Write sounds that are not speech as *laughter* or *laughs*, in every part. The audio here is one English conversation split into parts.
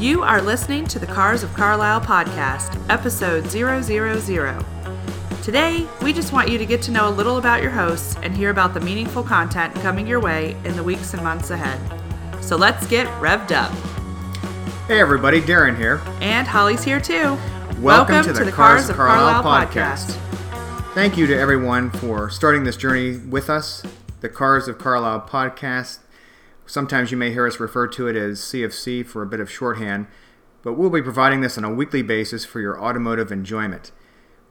You are listening to the Cars of Carlisle podcast, episode 000. Today, we just want you to get to know a little about your hosts and hear about the meaningful content coming your way in the weeks and months ahead. So let's get revved up. Hey everybody, Darren here. And Holly's here too. Welcome, to, the, Cars, of Carlisle, podcast. Thank you to everyone for starting this journey with us. The Cars of Carlisle podcast. Sometimes you may hear us refer to it as CFC for a bit of shorthand, but we'll be providing this on a weekly basis for your automotive enjoyment.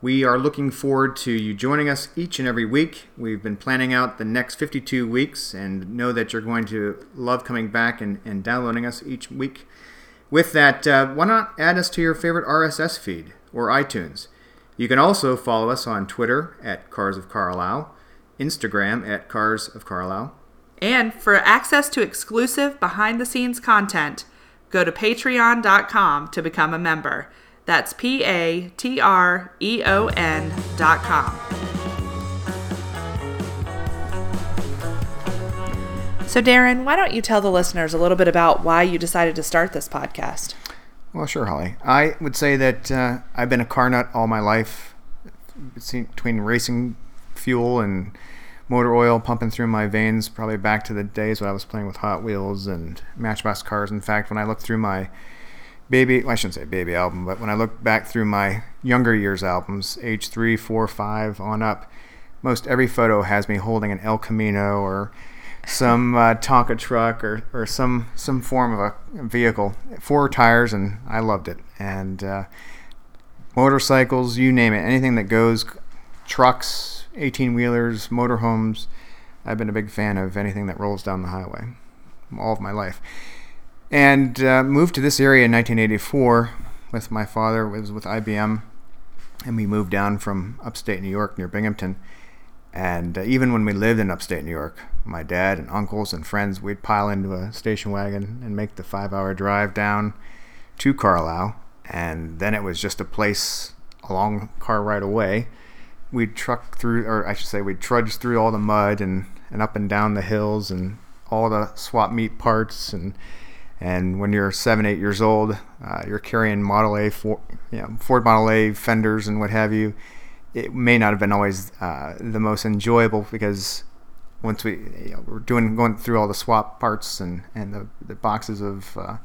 We are looking forward to you joining us each and every week. We've been planning out the next 52 weeks and know that you're going to love coming back and, and downloading us each week. With that, uh, why not add us to your favorite RSS feed or iTunes? You can also follow us on Twitter at Cars of Carlisle, Instagram at Cars of Carlisle. And for access to exclusive behind the scenes content, go to patreon.com to become a member. That's P A T R E O N dot com. So, Darren, why don't you tell the listeners a little bit about why you decided to start this podcast? Well, sure, Holly. I would say that uh, I've been a car nut all my life, between racing fuel and motor oil pumping through my veins, probably back to the days when I was playing with Hot Wheels and Matchbox cars. In fact, when I look through my baby, well, I shouldn't say baby album, but when I look back through my younger years albums, age three, four, five on up, most every photo has me holding an El Camino or some uh, Tonka truck or, or some some form of a vehicle, four tires, and I loved it. And uh, motorcycles, you name it, anything that goes, trucks, 18 wheelers, motorhomes. I've been a big fan of anything that rolls down the highway all of my life. And uh, moved to this area in 1984 with my father. It was with IBM, and we moved down from upstate New York near Binghamton and uh, even when we lived in upstate New York, my dad and uncles and friends, we'd pile into a station wagon and make the five hour drive down to Carlisle. And then it was just a place along car right away. We'd truck through, or I should say, we'd trudge through all the mud and, and up and down the hills and all the swap meet parts. And, and when you're seven, eight years old, uh, you're carrying Model A, for, you know, Ford Model A fenders and what have you it may not have been always uh, the most enjoyable because once we you know, we're doing going through all the swap parts and and the, the boxes of uh,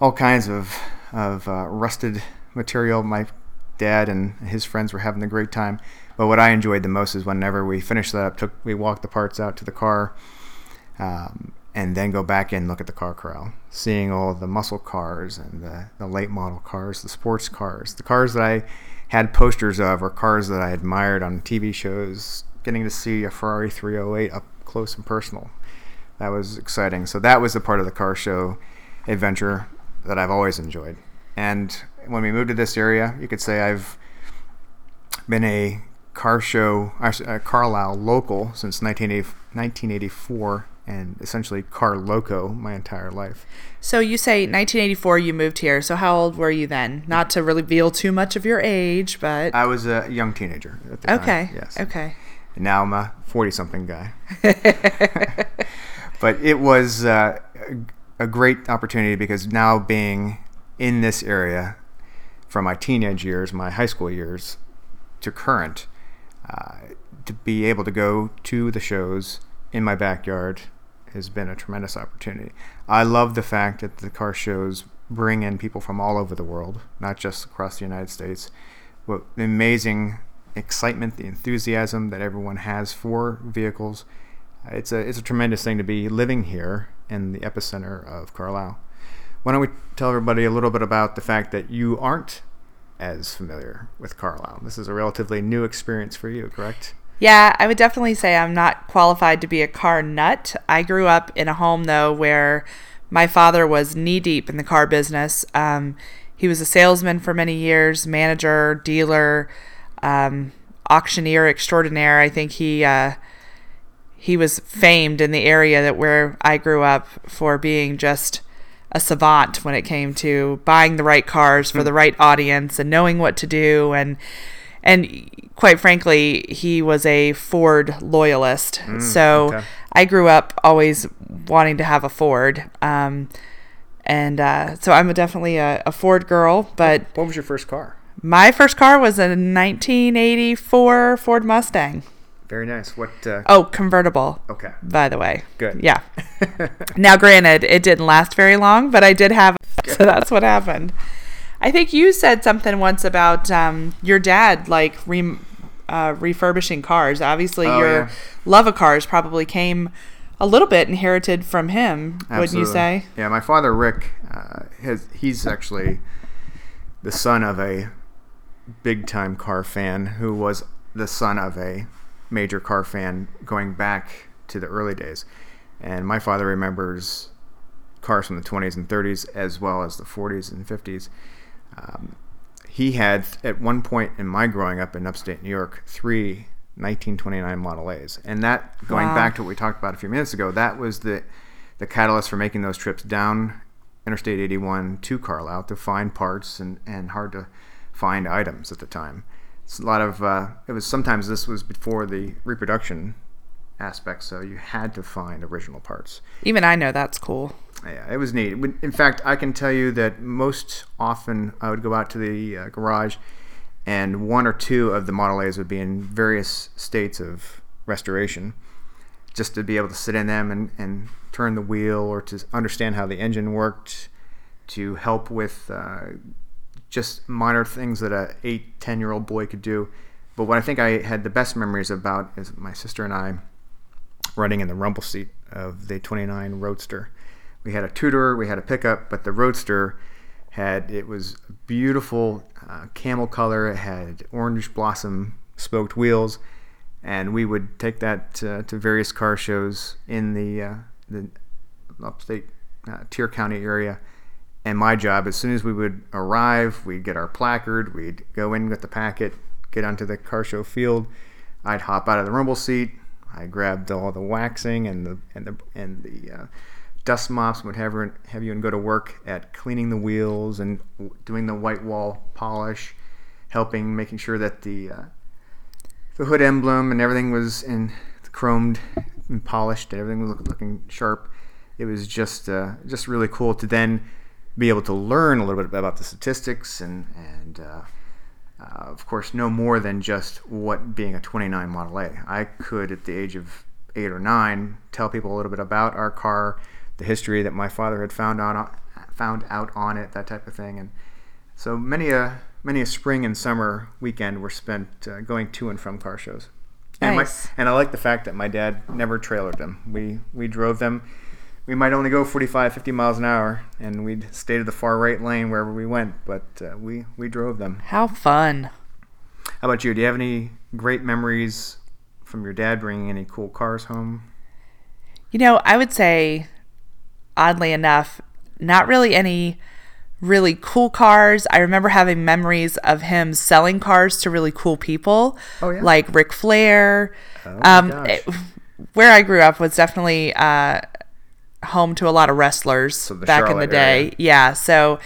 all kinds of of uh, rusted material, my dad and his friends were having a great time. But what I enjoyed the most is whenever we finished that up, took we walked the parts out to the car. Um, and then go back and look at the car corral, seeing all the muscle cars and the, the late model cars, the sports cars, the cars that I had posters of or cars that I admired on TV shows. Getting to see a Ferrari 308 up close and personal, that was exciting. So that was the part of the car show adventure that I've always enjoyed. And when we moved to this area, you could say I've been a car show, a Carlisle local since 1984 and essentially car loco my entire life. So you say 1984 you moved here. So how old were you then? Not to reveal too much of your age, but I was a young teenager at the okay. time. Yes. Okay. And now I'm a 40 something guy. *laughs* but it was uh, a great opportunity because now being in this area from my teenage years, my high school years to current, uh, to be able to go to the shows in my backyard has been a tremendous opportunity. I love the fact that the car shows bring in people from all over the world, not just across the United States. What the amazing excitement, the enthusiasm that everyone has for vehicles. It's a it's a tremendous thing to be living here in the epicenter of Carlisle. Why don't we tell everybody a little bit about the fact that you aren't as familiar with Carlisle? This is a relatively new experience for you, correct? Yeah, I would definitely say I'm not qualified to be a car nut. I grew up in a home, though, where my father was knee deep in the car business. Um, he was a salesman for many years, manager, dealer, um, auctioneer extraordinaire. I think he uh, he was famed in the area that where I grew up for being just a savant when it came to buying the right cars for mm. the right audience and knowing what to do and and quite frankly, he was a Ford loyalist. Mm, so okay. I grew up always wanting to have a Ford. Um, And uh, so I'm definitely a, a Ford girl. But What was your first car? my first car was a 1984 Ford Mustang. Very nice. What? Uh, Oh, convertible. okay. By the way. Good. Yeah. *laughs* now, granted, it didn't last very long, but I did have. So that's what happened. I think you said something once about um, your dad like re- uh, refurbishing cars. Obviously, Oh, your yeah. love of cars probably came a little bit inherited from him. Wouldn't you say? Yeah, my father Rick, uh, his he's actually the son of a big time car fan who was the son of a major car fan going back to the early days. And my father remembers cars from the 20s and 30s as well as the 40s and 50s. Um, he had at one point in my growing up in upstate New York three 1929 Model A's, and that going Wow. back to what we talked about a few minutes ago, that was the the catalyst for making those trips down Interstate 81 to Carlisle to find parts and, and hard to find items at the time. It's a lot of uh, it was sometimes this was before the reproduction aspect, so you had to find original parts. Even I know that's cool. Yeah, it was neat. In fact, I can tell you that most often I would go out to the uh, garage, and one or two of the Model A's would be in various states of restoration, just to be able to sit in them and, and turn the wheel or to understand how the engine worked, to help with uh, just minor things that a eight, ten year old boy could do. But what I think I had the best memories about is my sister and I running in the rumble seat of the 29 Roadster. We had a Tudor, we had a pickup, but the Roadster had it was beautiful uh, camel color. It had orange blossom spoked wheels, and we would take that uh, to various car shows in the uh, the upstate uh, Tier County area. And my job, as soon as we would arrive, we'd get our placard, we'd go in with the packet, get onto the car show field. I'd hop out of the rumble seat. I grabbed all the waxing and the and the and the uh, dust mops. Would have have you and go to work at cleaning the wheels and doing the white wall polish, helping making sure that the uh, the hood emblem and everything was in chromed and polished. and Everything was look, looking sharp. It was just uh, just really cool to then be able to learn a little bit about the statistics and and uh, uh, of course know more than just what being a 29 Model A. I could at the age of eight or nine tell people a little bit about our car, the history that my father had found on found out on it, that type of thing, and so many a many a spring and summer weekend were spent uh, going to and from car shows. And, Nice. my, and I like the fact that my dad never trailered them. We we drove them. We might only go 45, 50 miles an hour, and we'd stay to the far right lane wherever we went. But uh, we we drove them. How fun. How about you? Do you have any great memories from your dad bringing any cool cars home? You know, I would say, oddly enough, not really any really cool cars. I remember having memories of him selling cars to really cool people, Oh, yeah? like Ric Flair. Oh, my um, gosh. it- where I grew up was definitely uh, home to a lot of wrestlers the back in the day. area. Yeah, so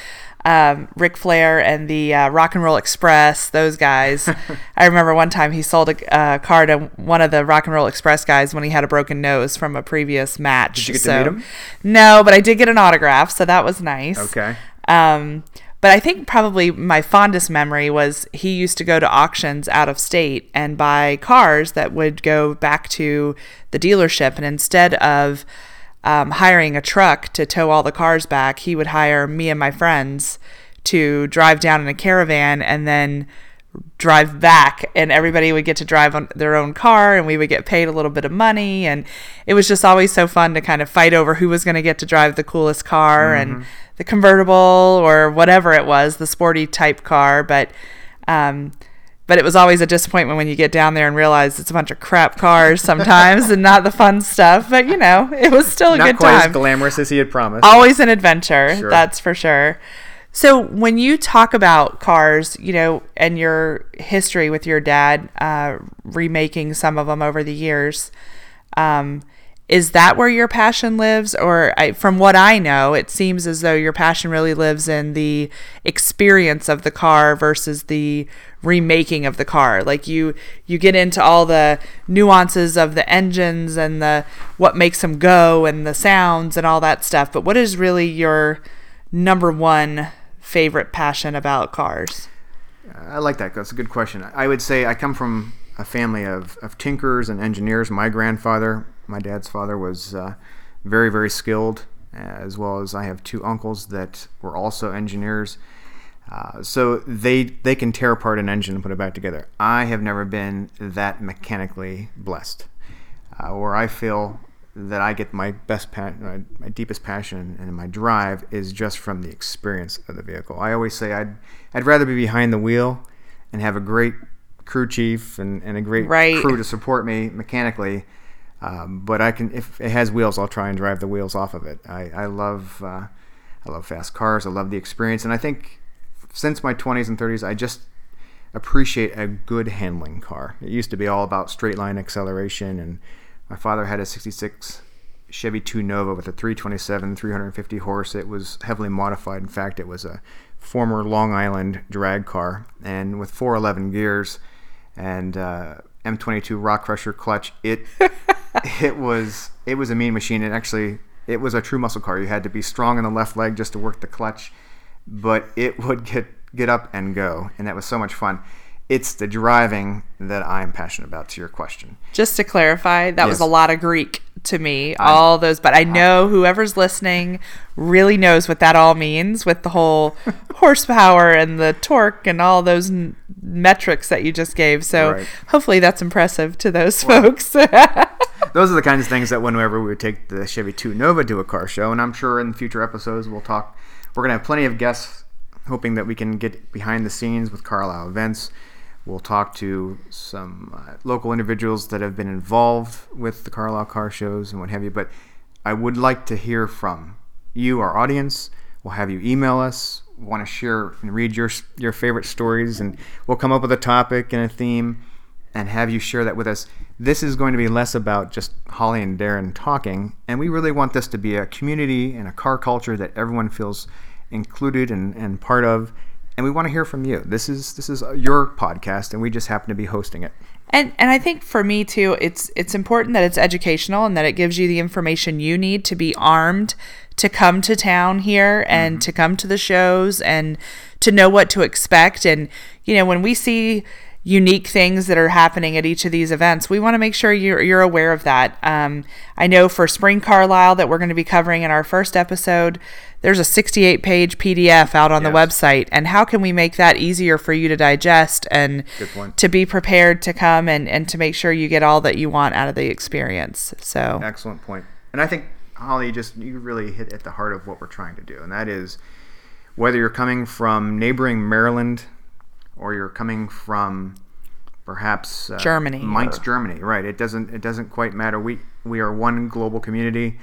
um, Ric Flair and the uh, Rock and Roll Express, those guys. *laughs* I remember one time he sold a uh, car to one of the Rock and Roll Express guys when he had a broken nose from a previous match. Did you get to meet him? No, but I did get an autograph, so that was nice. Okay. Um, but I think probably my fondest memory was he used to go to auctions out of state and buy cars that would go back to the dealership. And instead of um, hiring a truck to tow all the cars back, he would hire me and my friends to drive down in a caravan and then drive back. And everybody would get to drive on their own car and we would get paid a little bit of money. And it was just always so fun to kind of fight over who was going to get to drive the coolest car and the convertible or whatever it was the sporty type car. But um but it was always a disappointment when you get down there and realize it's a bunch of crap cars sometimes and not the fun stuff but you know it was still a Not good quite time as glamorous as he had promised. always an adventure Sure. that's for sure so when you talk about cars you know and your history with your dad uh, remaking some of them over the years um, is that where your passion lives or I, from what i know it seems as though your passion really lives in the experience of the car versus the remaking of the car like you you get into all the nuances of the engines and the what makes them go and the sounds and all that stuff but what is really your number one favorite passion about cars? I like that. That's a good question. I would say I come from a family of, of tinkerers and engineers. My grandfather, my dad's father, was uh, very, very skilled, as well as I have two uncles that were also engineers. Uh, so they they can tear apart an engine and put it back together. I have never been that mechanically blessed, uh, where I feel that I get my best pa- my, my deepest passion and my drive is just from the experience of the vehicle. I always say I'd I'd rather be behind the wheel and have a great crew chief and, and a great Right. crew to support me mechanically. Um, but I can if it has wheels, I'll try and drive the wheels off of it. I, I love uh, I love fast cars. I love the experience, and I think since my 20s and 30s, I just appreciate a good handling car. It used to be all about straight line acceleration, and my father had a 66 Chevy 2 Nova with a 327, 350 horse. It was heavily modified. In fact, it was a former Long Island drag car, and with 411 gears and uh, M22 rock crusher clutch. It *laughs* it was it was a mean machine. It actually it was a true muscle car. You had to be strong in the left leg just to work the clutch, but it *laughs* would get get up and go, and that was so much fun. It's the driving that I'm passionate about. To your question, Just to clarify, that was a lot of Greek to me. all those, but I know whoever's listening really knows what that all means with the whole *laughs* horsepower and the torque and all those n- metrics that you just gave. So Right. hopefully that's impressive to those folks. *laughs* those are the kinds of things that whenever we would take the Chevy 2 Nova to a car show, and I'm sure in future episodes we'll talk. We're gonna have plenty of guests, hoping that we can get behind the scenes with Carlisle events. We'll talk to some uh, local individuals that have been involved with the Carlisle car shows and what have you. But I would like to hear from you, our audience. We'll have you email us. Want to share and read your your favorite stories, and we'll come up with a topic and a theme and have you share that with us. This is going to be less about just Holly and Darren talking, and we really want this to be a community and a car culture that everyone feels included and, and part of. And we want to hear from you. This is this is your podcast, and we just happen to be hosting it. And and I think for me too, it's it's important that it's educational and that it gives you the information you need to be armed to come to town here and mm-hmm. to come to the shows and to know what to expect. And you know, when we see unique things that are happening at each of these events, we want to make sure you're you're aware of that. Um, I know for Spring Carlisle that we're going to be covering in our first episode. There's a 68 page PDF out on the website, and how can we make that easier for you to digest and to be prepared to come and, and to make sure you get all that you want out of the experience. So Excellent point. And I think Holly just you really hit at the heart of what we're trying to do, and that is whether you're coming from neighboring Maryland or you're coming from perhaps uh, Germany Mainz, or- Germany, right? It doesn't it doesn't quite matter. We we are one global community.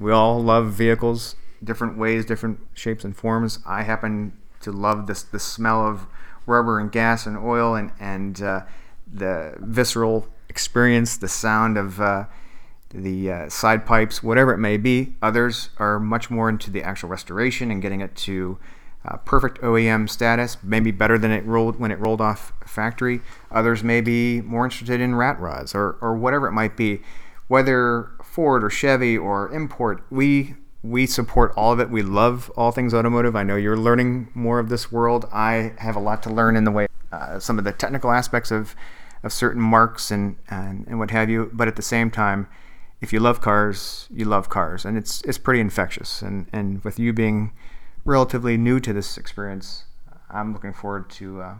We all love vehicles, different ways, different shapes and forms. I happen to love this the smell of rubber and gas and oil and and uh, the visceral experience, the sound of uh, the uh, side pipes, whatever it may be. Others are much more into the actual restoration and getting it to uh, perfect OEM status, maybe better than it rolled when it rolled off factory. Others may be more interested in rat rods or, or whatever it might be. Whether Ford or Chevy or import, we we support all of it. We love all things automotive. I know you're learning more of this world. I have a lot to learn in the way uh, some of the technical aspects of of certain marques and, and and what have you. But at the same time, if you love cars, you love cars, and it's it's pretty infectious. And and with you being relatively new to this experience, I'm looking forward to uh,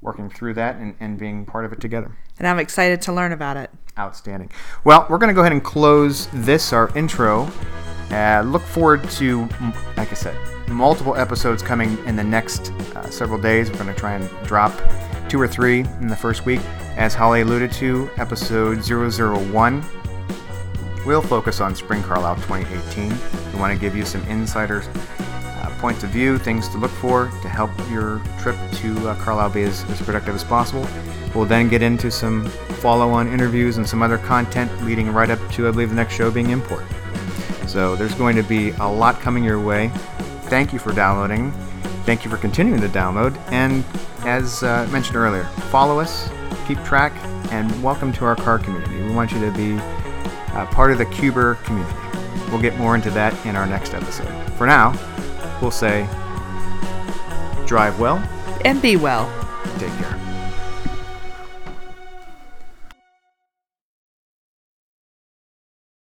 working through that and, and being part of it together. and I'm excited to learn about it. Outstanding. Well, we're going to go ahead and close this, our intro. Uh, look forward to, like I said, multiple episodes coming in the next uh, several days. We're going to try and drop two or three in the first week. As Holly alluded to, episode 001 will focus on Spring Carlisle 2018. We want to give you some insiders points of view, things to look for to help your trip to uh, Carlisle be as, as productive as possible. We'll then get into some follow on interviews and some other content leading right up to, I believe, the next show being Import. So there's going to be a lot coming your way. Thank you for downloading. Thank you for continuing to download. And as uh, mentioned earlier, follow us, keep track, and welcome to our car community. We want you to be uh, part of the Cuber community. We'll get more into that in our next episode. For now, we'll say drive well, And be well. take care.